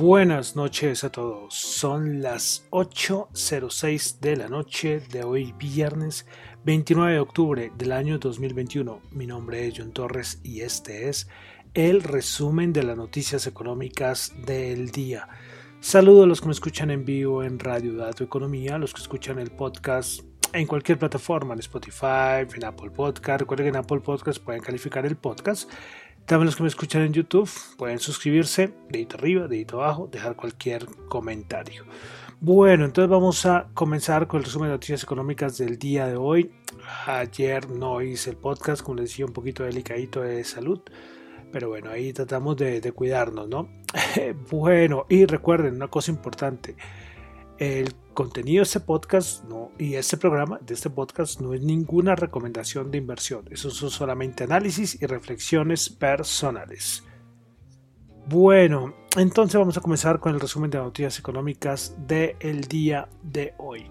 Buenas noches a todos. Son las 8.06 de la noche de hoy viernes 29 de octubre del año 2021. Mi nombre es John Torres y este es el resumen de las noticias económicas del día. Saludo a los que me escuchan en vivo en Radio Dato Economía, a los que escuchan el podcast en cualquier plataforma, en Spotify, en Apple Podcast. Recuerden que en Apple Podcast pueden calificar el podcast también los que me escuchan en YouTube pueden suscribirse, dedito arriba, dedito abajo, dejar cualquier comentario. Bueno, entonces vamos a comenzar con el resumen de noticias económicas del día de hoy. Ayer no hice el podcast, como les decía, un poquito delicadito de salud. Pero bueno, ahí tratamos de, de cuidarnos, ¿no? bueno, y recuerden una cosa importante. El contenido de este podcast y este programa de este podcast no es ninguna recomendación de inversión. Eso son solamente análisis y reflexiones personales. Bueno, entonces vamos a comenzar con el resumen de noticias económicas del día de hoy.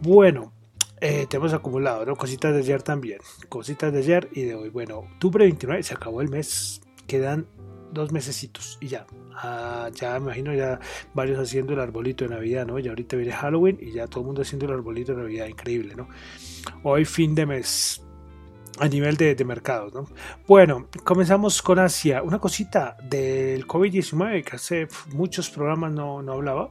Bueno, eh, tenemos acumulado, ¿no? Cositas de ayer también. Cositas de ayer y de hoy. Bueno, octubre 29, se acabó el mes. Quedan dos mesecitos y ya. Ah, ya me imagino ya varios haciendo el arbolito de Navidad, ¿no? Ya ahorita viene Halloween y ya todo el mundo haciendo el arbolito de Navidad, increíble, ¿no? Hoy fin de mes a nivel de, de mercados, ¿no? Bueno, comenzamos con Asia. Una cosita del COVID-19 que hace muchos programas no, no hablaba,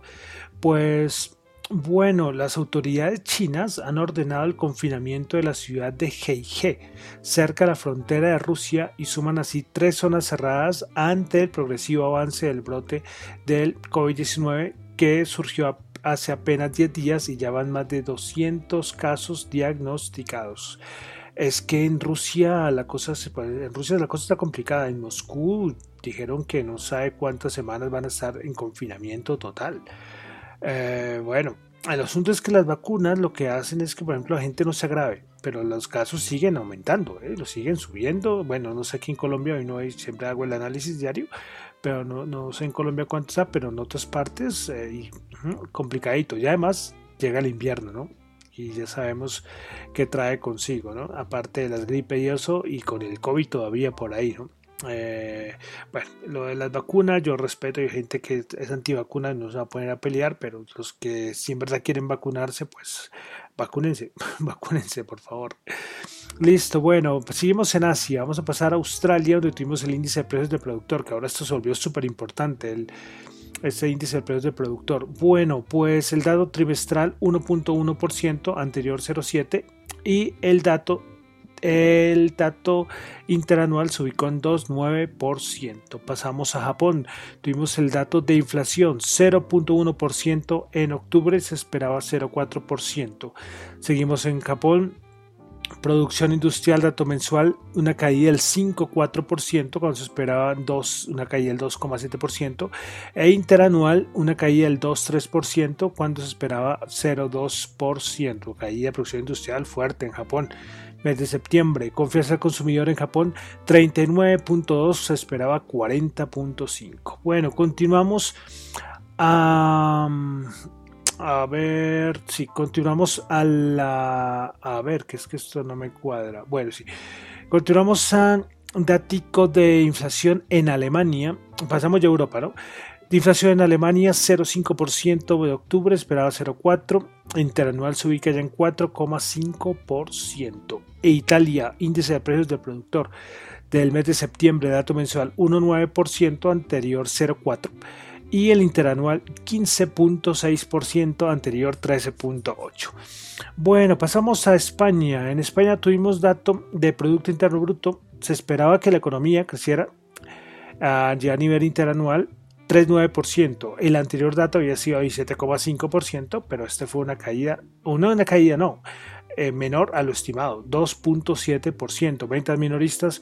pues bueno, las autoridades chinas han ordenado el confinamiento de la ciudad de Heige, cerca de la frontera de Rusia, y suman así tres zonas cerradas ante el progresivo avance del brote del COVID-19 que surgió hace apenas 10 días y ya van más de 200 casos diagnosticados. Es que en Rusia la cosa se, en Rusia la cosa está complicada. En Moscú dijeron que no sabe cuántas semanas van a estar en confinamiento total. Eh, bueno, el asunto es que las vacunas lo que hacen es que, por ejemplo, la gente no se agrave, pero los casos siguen aumentando, ¿eh? los siguen subiendo. Bueno, no sé aquí en Colombia, hoy no hay, siempre hago el análisis diario, pero no, no sé en Colombia cuánto está, pero en otras partes, eh, y, complicadito. Y además llega el invierno, ¿no? Y ya sabemos qué trae consigo, ¿no? Aparte de las gripes y eso, y con el COVID todavía por ahí, ¿no? Eh, bueno, lo de las vacunas, yo respeto, hay gente que es antivacuna, no se va a poner a pelear, pero los que si en verdad quieren vacunarse, pues vacúnense, vacúnense, por favor. Listo, bueno, pues seguimos en Asia, vamos a pasar a Australia, donde tuvimos el índice de precios del productor, que ahora esto se volvió súper importante, este índice de precios del productor. Bueno, pues el dato trimestral 1.1%, anterior 0.7%, y el dato el dato interanual se ubicó en 2,9%. Pasamos a Japón. Tuvimos el dato de inflación 0.1%. En octubre se esperaba 0.4%. Seguimos en Japón. Producción industrial, dato mensual, una caída del 5,4% cuando se esperaba 2, una caída del 2,7%, e interanual, una caída del 2,3% cuando se esperaba 0,2%, caída de producción industrial fuerte en Japón mes de septiembre. Confianza del consumidor en Japón 39.2, se esperaba 40.5. Bueno, continuamos. a ver, si continuamos a la... A ver, que es que esto no me cuadra. Bueno, sí. Continuamos a datico de inflación en Alemania. Pasamos ya a Europa, ¿no? De inflación en Alemania 0,5% de octubre, esperaba 0,4%. Interanual se ubica ya en 4,5%. E Italia, índice de precios del productor del mes de septiembre, dato mensual 1,9%, anterior 0,4% y el interanual 15.6%, anterior 13.8%. Bueno, pasamos a España. En España tuvimos dato de Producto Interno Bruto. Se esperaba que la economía creciera uh, ya a nivel interanual 3,9%. El anterior dato había sido 7,5%, pero este fue una caída, o no una caída, no, eh, menor a lo estimado, 2.7%. Ventas minoristas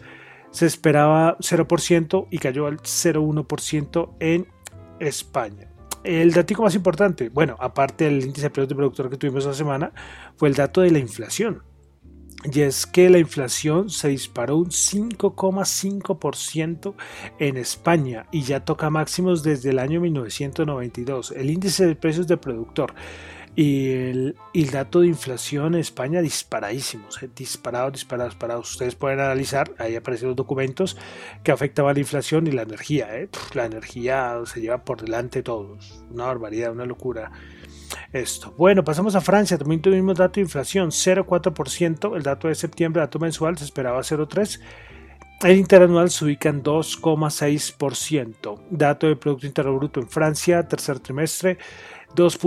se esperaba 0% y cayó al 0,1% en España. El dato más importante, bueno, aparte del índice de precios de productor que tuvimos esta semana, fue el dato de la inflación. Y es que la inflación se disparó un 5,5% en España y ya toca máximos desde el año 1992. El índice de precios de productor y el, dato de inflación en España disparadísimos, eh, disparados, disparados, disparados. Ustedes pueden analizar, ahí aparecen los documentos que afectaban la inflación y la energía. Eh. la energía se lleva por delante todos. Una barbaridad, una locura. Esto. Bueno, pasamos a Francia. También tuvimos dato de inflación, 0,4%. El dato de septiembre, dato mensual, se esperaba 0,3%. El interanual se ubica en 2,6%. Dato de Producto Interno Bruto en Francia, tercer trimestre, 2.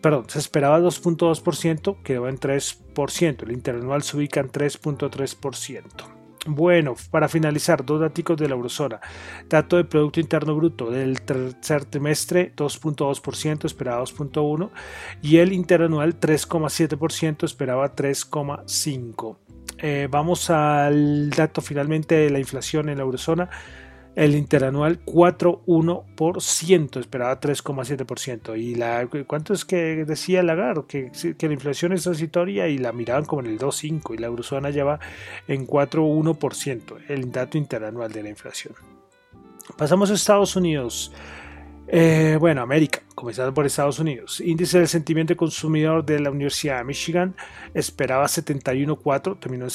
perdón, se esperaba 2.2%, quedó en 3%. El interanual se ubica en 3.3%. Bueno, para finalizar, dos datos de la eurozona. Dato de Producto Interno Bruto del tercer trimestre, 2.2%, esperaba 2.1%, y el interanual 3.7%, esperaba 3.5%. Eh, vamos al dato finalmente de la inflación en la eurozona el interanual 4,1%, esperaba 3,7%. ¿Y la, cuánto es que decía Lagarde? Que, que la inflación es transitoria y la miraban como en el 2,5% y la eurozona ya va en 4,1%, el dato interanual de la inflación. Pasamos a Estados Unidos. Eh, bueno, América, comenzando por Estados Unidos. Índice del sentimiento consumidor de la Universidad de Michigan esperaba 71,4, terminó en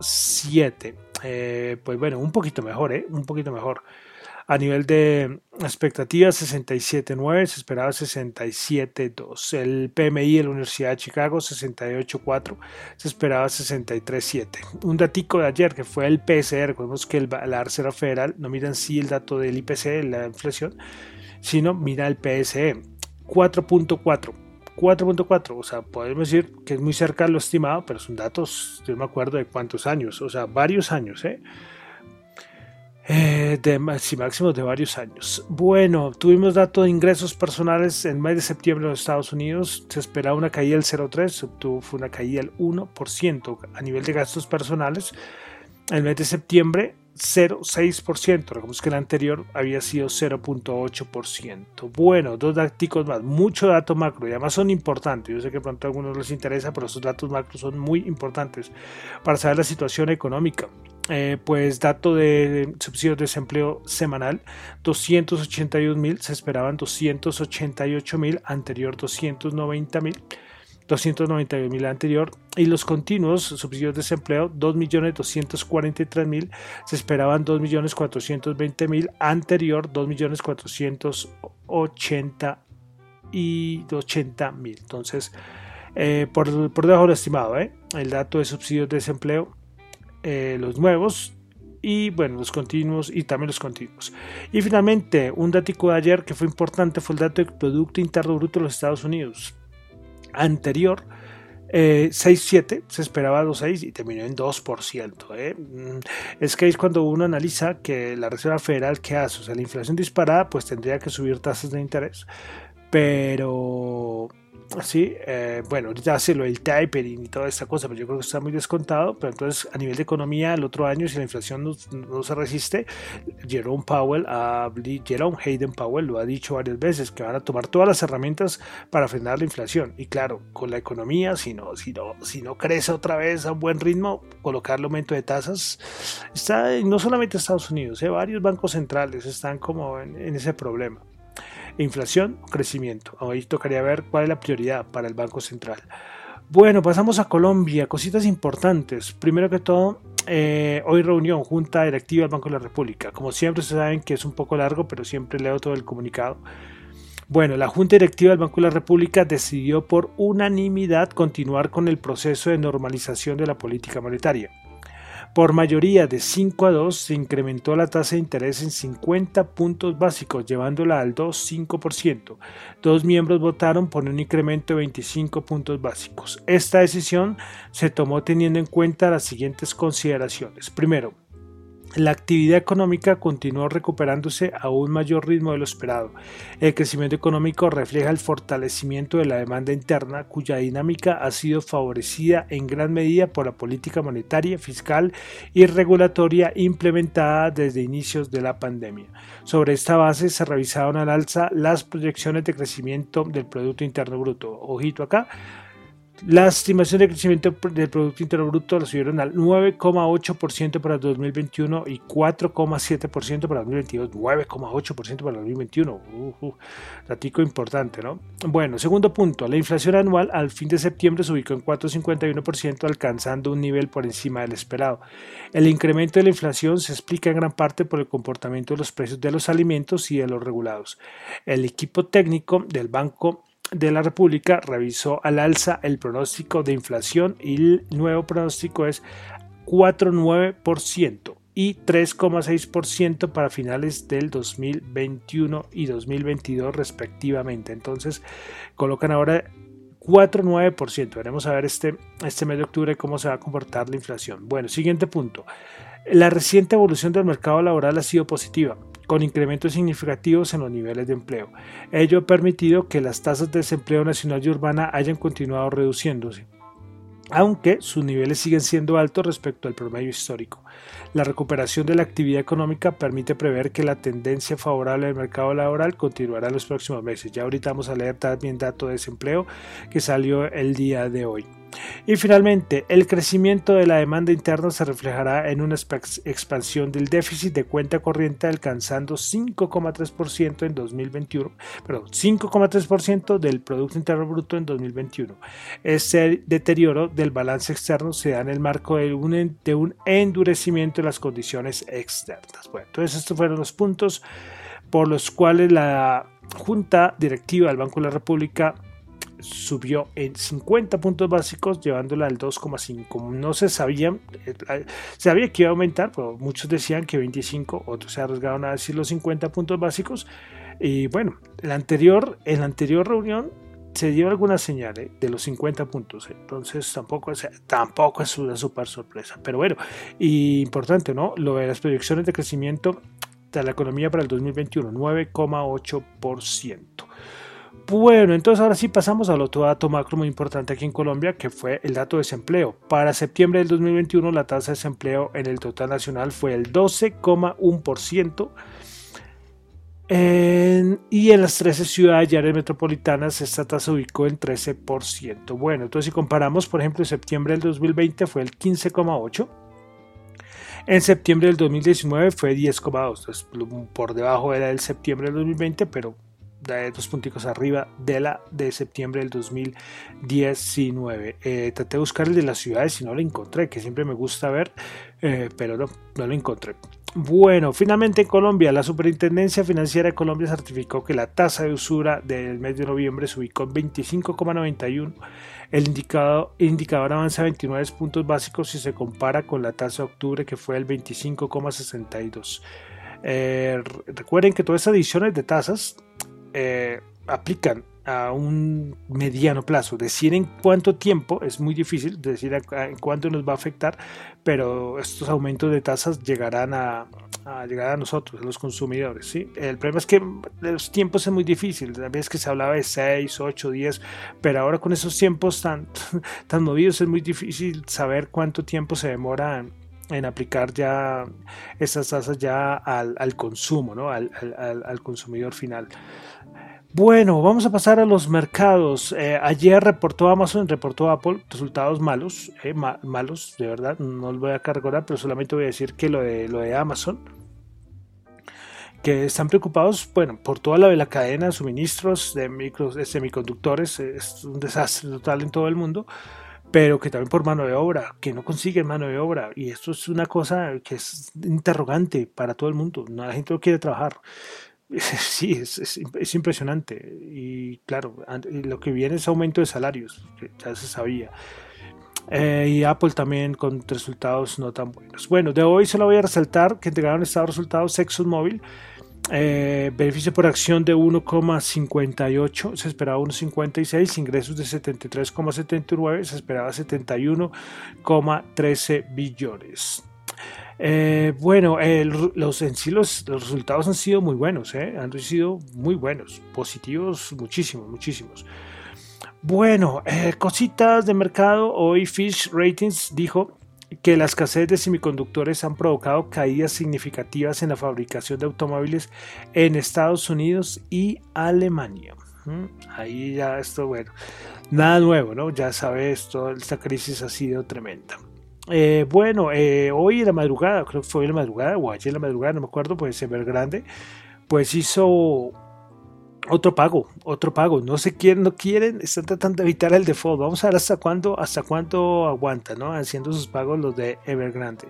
71,7. Eh, pues bueno, un poquito mejor, ¿eh? Un poquito mejor. A nivel de expectativas, 67.9, se esperaba 67.2. El PMI de la Universidad de Chicago, 68.4, se esperaba 63.7. Un datico de ayer que fue el PSR, recordemos que el, la Reserva Federal no mira sí el dato del IPC, la inflación, sino mira el PSE, 4.4 4.4, o sea, podemos decir que es muy cerca de lo estimado, pero son datos, yo me acuerdo de cuántos años, o sea, varios años, ¿eh? Eh, de máximos de varios años. Bueno, tuvimos datos de ingresos personales en mes de septiembre en los Estados Unidos. Se esperaba una caída del 0,3, obtuvo fue una caída del 1% a nivel de gastos personales. El mes de septiembre 0,6%. Recordemos que el anterior había sido 0,8%. Bueno, dos datos más, mucho dato macro y además son importantes. Yo sé que pronto a algunos les interesa, pero esos datos macro son muy importantes para saber la situación económica. Eh, pues dato de subsidios de desempleo semanal, 281 mil, se esperaban 288 mil, anterior 290 mil. 291.000 anterior y los continuos subsidios de desempleo 2.243.000 se esperaban 2.420.000 anterior 2.480 y 80.000 entonces eh, por, por, debajo de lo estimado ¿eh? el dato de subsidios de desempleo eh, los nuevos y bueno, los continuos y también los continuos. Y finalmente, un dato de ayer que fue importante fue el dato del Producto Interno Bruto de los Estados Unidos anterior, eh, 6,7, se esperaba 2,6 y terminó en 2%. ¿eh? Mm, es que es cuando uno analiza que la Reserva Federal, ¿qué hace? O sea, la inflación disparada, pues tendría que subir tasas de interés, pero Sí, eh, bueno, ahorita hace lo del tapering y toda esta cosa, pero yo creo que está muy descontado. Pero entonces, a nivel de economía, el otro año, si la inflación no, se resiste, Jerome Powell, Jerome Hayden Powell lo ha dicho varias veces, que van a tomar todas las herramientas para frenar la inflación. Y claro, con la economía, si no, si no, si no crece otra vez a un buen ritmo, colocar el aumento de tasas, está no solamente Estados Unidos, ¿eh? varios bancos centrales están como en ese problema. Inflación o crecimiento. Ahí tocaría ver cuál es la prioridad para el Banco Central. Bueno, pasamos a Colombia, cositas importantes. Primero que todo, eh, hoy reunión, Junta Directiva del Banco de la República. Como siempre, se saben que es un poco largo, pero siempre leo todo el comunicado. Bueno, la Junta Directiva del Banco de la República decidió por unanimidad continuar con el proceso de normalización de la política monetaria. Por mayoría de 5 a 2 se incrementó la tasa de interés en 50 puntos básicos, llevándola al 2,5%. Dos miembros votaron por un incremento de 25 puntos básicos. Esta decisión se tomó teniendo en cuenta las siguientes consideraciones. Primero, la actividad económica continuó recuperándose a un mayor ritmo de lo esperado. El crecimiento económico refleja el fortalecimiento de la demanda interna, cuya dinámica ha sido favorecida en gran medida por la política monetaria, fiscal y regulatoria implementada desde inicios de la pandemia. Sobre esta base se revisaron al alza las proyecciones de crecimiento del Producto Interno Bruto. Ojito acá, la estimación de crecimiento del Producto Interno Bruto lo subieron al 9,8% para el 2021 y 4,7% para el 2022. 9,8% para el 2021. Uh, ratico importante, ¿no? Bueno, segundo punto. La inflación anual al fin de septiembre se ubicó en 4,51%, alcanzando un nivel por encima del esperado. El incremento de la inflación se explica en gran parte por el comportamiento de los precios de los alimentos y de los regulados. El equipo técnico del Banco de la República revisó al alza el pronóstico de inflación y el nuevo pronóstico es 4,9% y 3,6% para finales del 2021 y 2022 respectivamente. Entonces colocan ahora 4,9%. Veremos a ver este, este mes de octubre cómo se va a comportar la inflación. Bueno, siguiente punto. La reciente evolución del mercado laboral ha sido positiva con incrementos significativos en los niveles de empleo. Ello ha permitido que las tasas de desempleo nacional y urbana hayan continuado reduciéndose aunque sus niveles siguen siendo altos respecto al promedio histórico. La recuperación de la actividad económica permite prever que la tendencia favorable del mercado laboral continuará en los próximos meses. Ya ahorita vamos a leer también dato de desempleo que salió el día de hoy. Y finalmente, el crecimiento de la demanda interna se reflejará en una expansión del déficit de cuenta corriente alcanzando 5,3% en 2021, perdón, 5,3% del Producto Interno Bruto en 2021. Este deterioro del balance externo se da en el marco de un, de un endurecimiento de las condiciones externas. Bueno, entonces estos fueron los puntos por los cuales la Junta Directiva del Banco de la República subió en 50 puntos básicos, llevándola al 2,5. No se sabía, eh, sabía que iba a aumentar, pero muchos decían que 25, otros se arriesgaron a decir los 50 puntos básicos. Y bueno, la anterior, en la anterior reunión se dio alguna señal eh, de los 50 puntos, entonces tampoco, tampoco es una super sorpresa. Pero bueno, y importante, ¿no? Lo de las proyecciones de crecimiento de la economía para el 2021, 9,8%. Bueno, entonces ahora sí pasamos al otro dato macro muy importante aquí en Colombia, que fue el dato de desempleo. Para septiembre del 2021 la tasa de desempleo en el total nacional fue el 12,1%. y en las 13 ciudades y áreas metropolitanas esta tasa ubicó en 13%. Bueno, entonces si comparamos, por ejemplo, en septiembre del 2020 fue el 15,8%. En septiembre del 2019 fue 10,2, por debajo era el septiembre del 2020, pero dos punticos arriba de la de septiembre del 2019. Eh, traté de buscar el de las ciudades y no lo encontré, que siempre me gusta ver, eh, pero no, no lo encontré. Bueno, finalmente en Colombia, la Superintendencia Financiera de Colombia certificó que la tasa de usura del mes de noviembre se ubicó en 25,91. El indicador, indicador avanza 29 puntos básicos si se compara con la tasa de octubre que fue el 25,62. Eh, recuerden que todas estas adiciones de tasas eh, aplican a un mediano plazo. Decir en cuánto tiempo es muy difícil, decir en cuánto nos va a afectar, pero estos aumentos de tasas llegarán a, llegar a nosotros, a los consumidores. ¿sí? El problema es que los tiempos es muy difícil. A veces que se hablaba de 6, 8, 10, pero ahora con esos tiempos tan, tan movidos es muy difícil saber cuánto tiempo se demora en aplicar ya esas tasas ya al, consumo, ¿no? al, al consumidor final. Bueno, vamos a pasar a los mercados. Eh, ayer reportó Amazon, reportó Apple resultados malos, eh, malos, de verdad, no los voy a cargar, pero solamente voy a decir que lo de, lo de Amazon, que están preocupados, bueno, por toda la, la cadena de suministros de, micros, de semiconductores, es un desastre total en todo el mundo, pero que también por mano de obra, que no consiguen mano de obra. Y esto es una cosa que es interrogante para todo el mundo. La gente no quiere trabajar. Sí, es, es, impresionante. Y claro, lo que viene es aumento de salarios, que ya se sabía. Eh, y Apple también con resultados no tan buenos. Bueno, de hoy solo voy a resaltar que entregaron estos resultados ExxonMobil eh, beneficio por acción de 1,58, se esperaba 1,56, ingresos de 73,79, se esperaba 71,13 billones. Eh, bueno, los, en sí los, resultados han sido muy buenos, eh, han sido muy buenos, positivos muchísimos, muchísimos. Bueno, cositas de mercado, hoy Fish Ratings dijo que la escasez de semiconductores han provocado caídas significativas en la fabricación de automóviles en Estados Unidos y Alemania. Ahí ya esto, bueno, nada nuevo, ¿no? Ya sabes, toda esta crisis ha sido tremenda. Eh, bueno, eh, hoy en la madrugada, creo que fue en la madrugada o ayer en la madrugada, no me acuerdo, pues en grande, pues hizo otro pago, otro pago. No se quieren, no quieren, están tratando de evitar el default. Vamos a ver hasta cuándo, hasta cuánto aguanta, ¿no? Haciendo sus pagos los de Evergrande.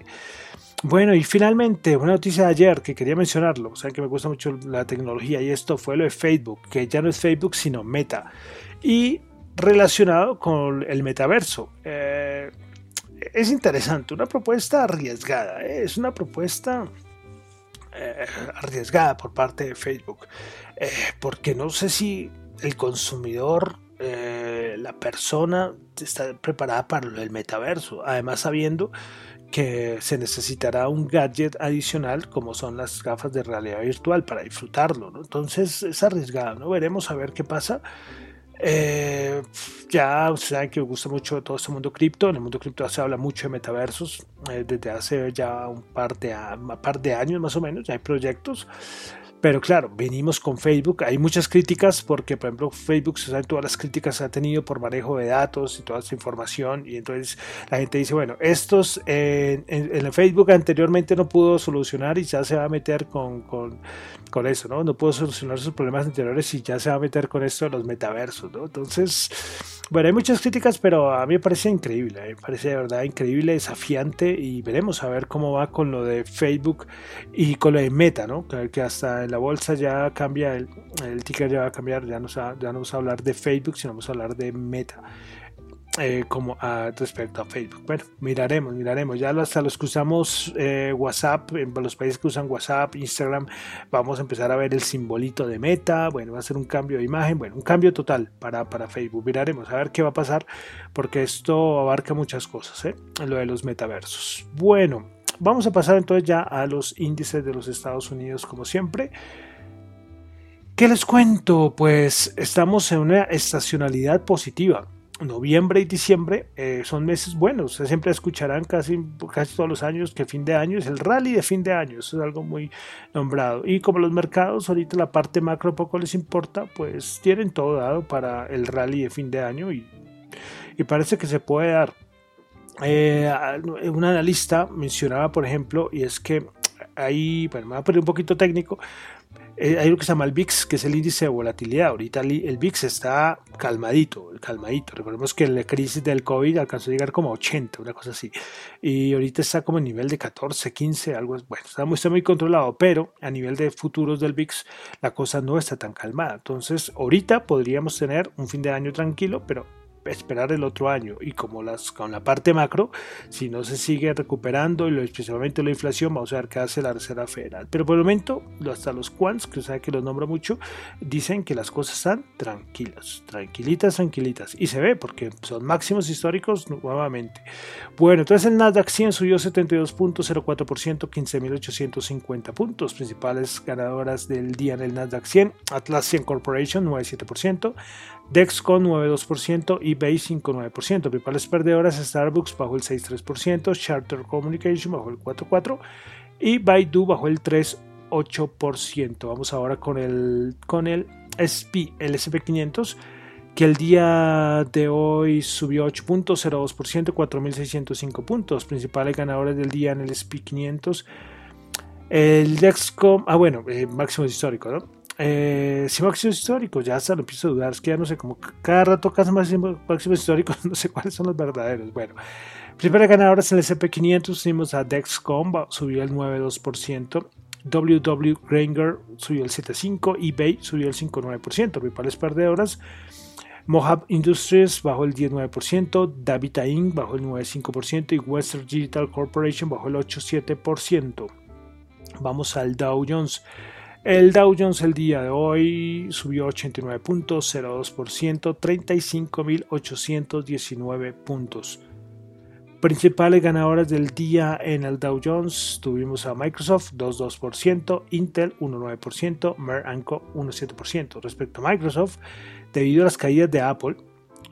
Bueno, y finalmente, una noticia de ayer que quería mencionarlo, o que me gusta mucho la tecnología y esto fue lo de Facebook, que ya no es Facebook sino Meta. Y relacionado con el metaverso. Eh, es interesante, una propuesta arriesgada, ¿eh? es una propuesta eh, arriesgada por parte de Facebook. Eh, porque no sé si el consumidor, la persona está preparada para el metaverso, además sabiendo que se necesitará un gadget adicional como son las gafas de realidad virtual para disfrutarlo, Entonces es arriesgado, ¿no? Veremos a ver qué pasa. Eh, ya saben que me gusta mucho todo este mundo cripto. En el mundo cripto se habla mucho de metaversos desde hace ya un par de, un par de años más o menos. Ya hay proyectos. Pero claro, venimos con Facebook. Hay muchas críticas porque, por ejemplo, Facebook, se saben todas las críticas que ha tenido por manejo de datos y toda esa información. Y entonces la gente dice, bueno, estos en, el Facebook anteriormente no pudo solucionar y ya se va a meter con, con, con, eso, ¿no? No pudo solucionar sus problemas anteriores y ya se va a meter con esto de los metaversos, ¿no? Entonces, bueno, hay muchas críticas, pero a mí me parece increíble. me parece de verdad increíble, desafiante y veremos a ver cómo va con lo de Facebook y con lo de Meta, ¿no? Que, hasta la bolsa ya cambia, el, el ticker ya va a cambiar, ya no, ya no vamos a hablar de Facebook, sino vamos a hablar de Meta. Eh, como respecto a Facebook. Bueno, miraremos, miraremos. Ya hasta los que usamos eh, WhatsApp, en los países que usan WhatsApp, Instagram, vamos a empezar a ver el simbolito de meta. Bueno, va a ser un cambio de imagen, bueno, un cambio total para, para Facebook. Miraremos a ver qué va a pasar, porque esto abarca muchas cosas, ¿eh? lo de los metaversos. Bueno, Vamos a pasar entonces ya a los índices de los Estados Unidos como siempre. ¿Qué les cuento? Pues estamos en una estacionalidad positiva. Noviembre y diciembre eh, son meses buenos. siempre escucharán casi, casi todos los años que fin de año es el rally de fin de año. Eso es algo muy nombrado. Y como los mercados ahorita la parte macro poco les importa, pues tienen todo dado para el rally de fin de año y, y parece que se puede dar. Eh, un analista mencionaba, por ejemplo, y es que ahí, me voy a poner un poquito técnico, eh, hay algo que se llama el VIX, que es el índice de volatilidad. Ahorita el VIX está calmadito, calmadito. Recordemos que la crisis del COVID alcanzó a llegar como a 80, una cosa así. Y ahorita está como en nivel de 14, 15, algo. Bueno, está muy, está muy controlado, pero a nivel de futuros del VIX la cosa no está tan calmada. Entonces, ahorita podríamos tener un fin de año tranquilo, pero esperar el otro año y como las con la parte macro si no se sigue recuperando y lo, especialmente la inflación vamos a ver qué hace la Reserva Federal. Pero por el momento hasta los quants que sabe que los nombro mucho dicen que las cosas están tranquilas tranquilitas tranquilitas. Y se ve porque son máximos históricos nuevamente. Bueno entonces el Nasdaq 100 subió 72.04% 15.850 puntos. Principales ganadoras del día en el Nasdaq 100 Atlassian Corporation 9.7% Dexcon 9.2% y Base 5.9%. Principales perdedoras Starbucks bajo el 6.3%, Charter Communication bajo el 4.4% y Baidu bajo el 3.8%. Vamos ahora con el, con el SP, el SP500 que el día de hoy subió 8.02%, 4.605 puntos. Principales ganadores del día en el SP500 El Dexcom, ah bueno, eh, máximo histórico, ¿no? Eh, sí, máximos históricos, ya hasta lo empiezo a dudar, es que ya no sé, como cada rato cada máximos, máximos históricos, no sé cuáles son los verdaderos. Bueno, primera ganadora en el SP500, tenemos a Dexcom, subió el 9,2%. WW Granger subió el 7,5%, eBay subió el 5,9%, principales perdedoras. Mohab Industries bajó el 19%, Davita Inc. bajó el 9,5% y Western Digital Corporation bajó el 8,7%. Vamos al Dow Jones. El Dow Jones el día de hoy subió 89.02%, 35.819 puntos. Principales ganadoras del día en el Dow Jones tuvimos a Microsoft 2.2%, Intel 1.9%, Merck Co 1.7%. Respecto a Microsoft, debido a las caídas de Apple,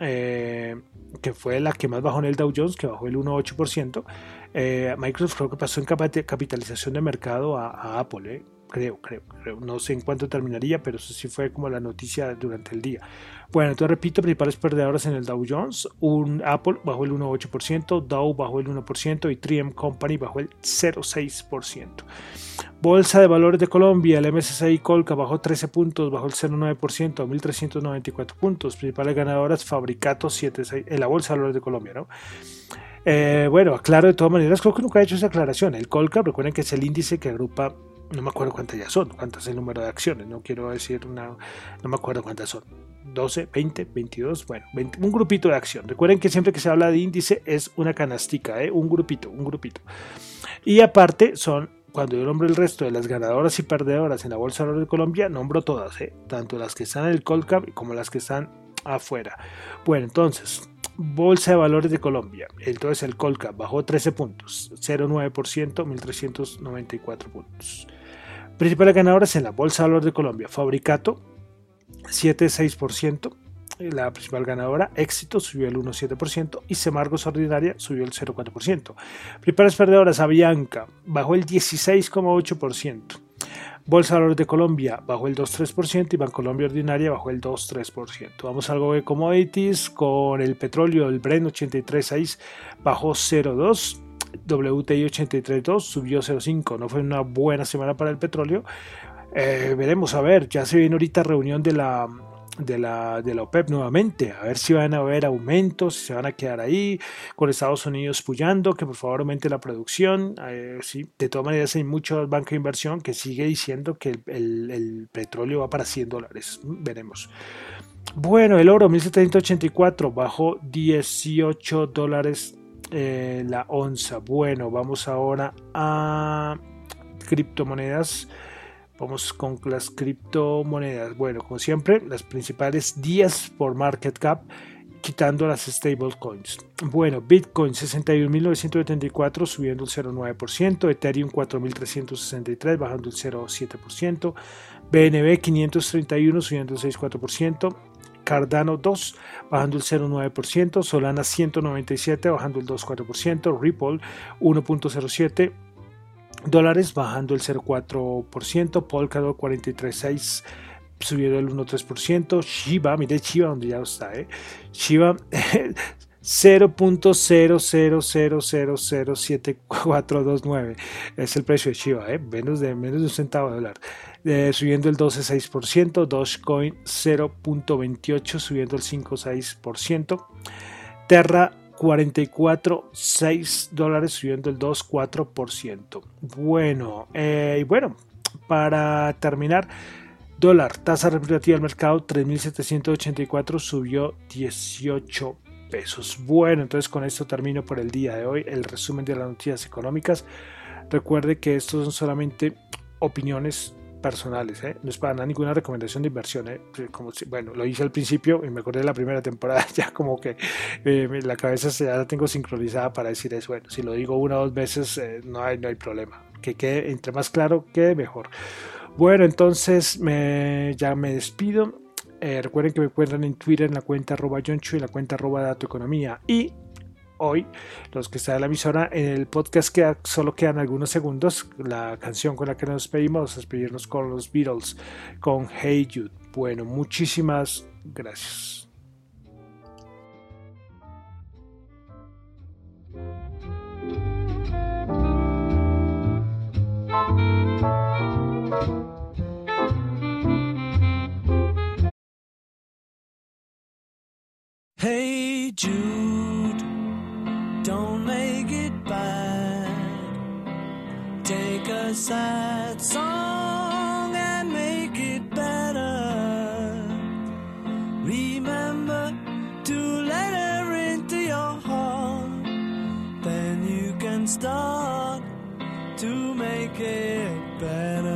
eh, que fue la que más bajó en el Dow Jones, que bajó el 1.8%, eh, Microsoft creo que pasó en capitalización de mercado a, Apple. Eh creo, creo, creo. No sé en cuánto terminaría, pero eso sí fue como la noticia durante el día. Bueno, entonces repito, principales perdedoras en el Dow Jones. Un Apple bajó el 1,8%, Dow bajó el 1% y 3M Company bajó el 0,6%. Bolsa de Valores de Colombia, el MSCI Colca bajó 13 puntos, bajó el 0,9%, 1.394 puntos. Principales ganadoras, Fabricato 7,6, en la Bolsa de Valores de Colombia, ¿no? Eh, bueno, aclaro de todas maneras, creo que nunca he hecho esa aclaración. El Colca, recuerden que es el índice que agrupa no me acuerdo cuántas ya son, cuántas es el número de acciones, no quiero decir una, no me acuerdo cuántas son, 12, 20, 22, bueno, un grupito de acción. Recuerden que siempre que se habla de índice es una canastica, ¿eh? un grupito, un grupito. Y aparte son, cuando yo nombro el resto de las ganadoras y perdedoras en la Bolsa de Colombia, nombro todas, ¿eh? tanto las que están en el Colcap como las que están afuera. Bueno, entonces, Bolsa de Valores de Colombia. Entonces el Colcap bajó 13 puntos, 0,9%, 1.394 puntos. Principales ganadoras en la Bolsa de Valores de Colombia, Fabricato 7,6%, la principal ganadora, Éxito subió el 1,7% y Semargos Ordinaria subió el 0,4%. Principales perdedoras, Avianca bajó el 16,8%. Bolsa de Valores de Colombia bajó el 2,3% y Bancolombia Ordinaria bajó el 2,3%. Vamos a algo de commodities con el petróleo, el Bren 83,6 bajó 0,2%. WTI 83.2 subió 0.5, no fue una buena semana para el petróleo. Eh, veremos, a ver, ya se viene ahorita reunión de la, de la, de la OPEP nuevamente, a ver si van a haber aumentos, si se van a quedar ahí, con Estados Unidos puyando, que por favor aumente la producción. Eh, sí, de todas maneras hay muchos bancos de inversión que sigue diciendo que el, petróleo va para 100 dólares, veremos. Bueno, el oro 1784 bajó 18 dólares eh, la onza. Bueno, vamos ahora a criptomonedas. Vamos con las criptomonedas. Bueno, como siempre, las principales días por market cap, quitando las stablecoins. Bueno, Bitcoin 61.974 subiendo el 0,9%, Ethereum 4.363 bajando el 0,7%, BNB 531 subiendo el 6,4%, Cardano 2 bajando el 0,9%, Solana 197 bajando el 2,4%, Ripple 1,07 dólares bajando el 0,4%, Polkadot 43,6 subiendo el 1,3%, Shiba, mire Shiba donde ya está, ¿eh? Shiba 0.00007,429 es el precio de Shiba, ¿eh? menos, de, menos de un centavo de dólar. Eh, subiendo el 12,6%, Dogecoin 0.28 subiendo el 5,6%, Terra 44,6 dólares subiendo el 2,4%. Bueno, eh, y bueno, para terminar, dólar, tasa representativa del mercado 3.784 subió 18 pesos. Bueno, entonces con esto termino por el día de hoy el resumen de las noticias económicas. Recuerde que estos son solamente opiniones personales, ¿eh? no es para nada ninguna recomendación de inversión. ¿eh? Como bueno, lo hice al principio y me acordé de la primera temporada, ya como que eh, la cabeza ya la tengo sincronizada para decir eso. Bueno, si lo digo una o dos veces, no, hay, no hay problema. Que quede entre más claro, quede mejor. Bueno, entonces me, ya me despido. recuerden que me encuentran en Twitter en la cuenta arroba y la cuenta arroba datoeconomía. Y hoy, los que están en la emisora. En el podcast queda, solo quedan algunos segundos. La canción con la que nos despedimos, despedirnos con los Beatles, con Hey Jude. Bueno, muchísimas gracias. Hey Jude. my sad song and make it better. Remember to let her into your heart, then you can start to make it better.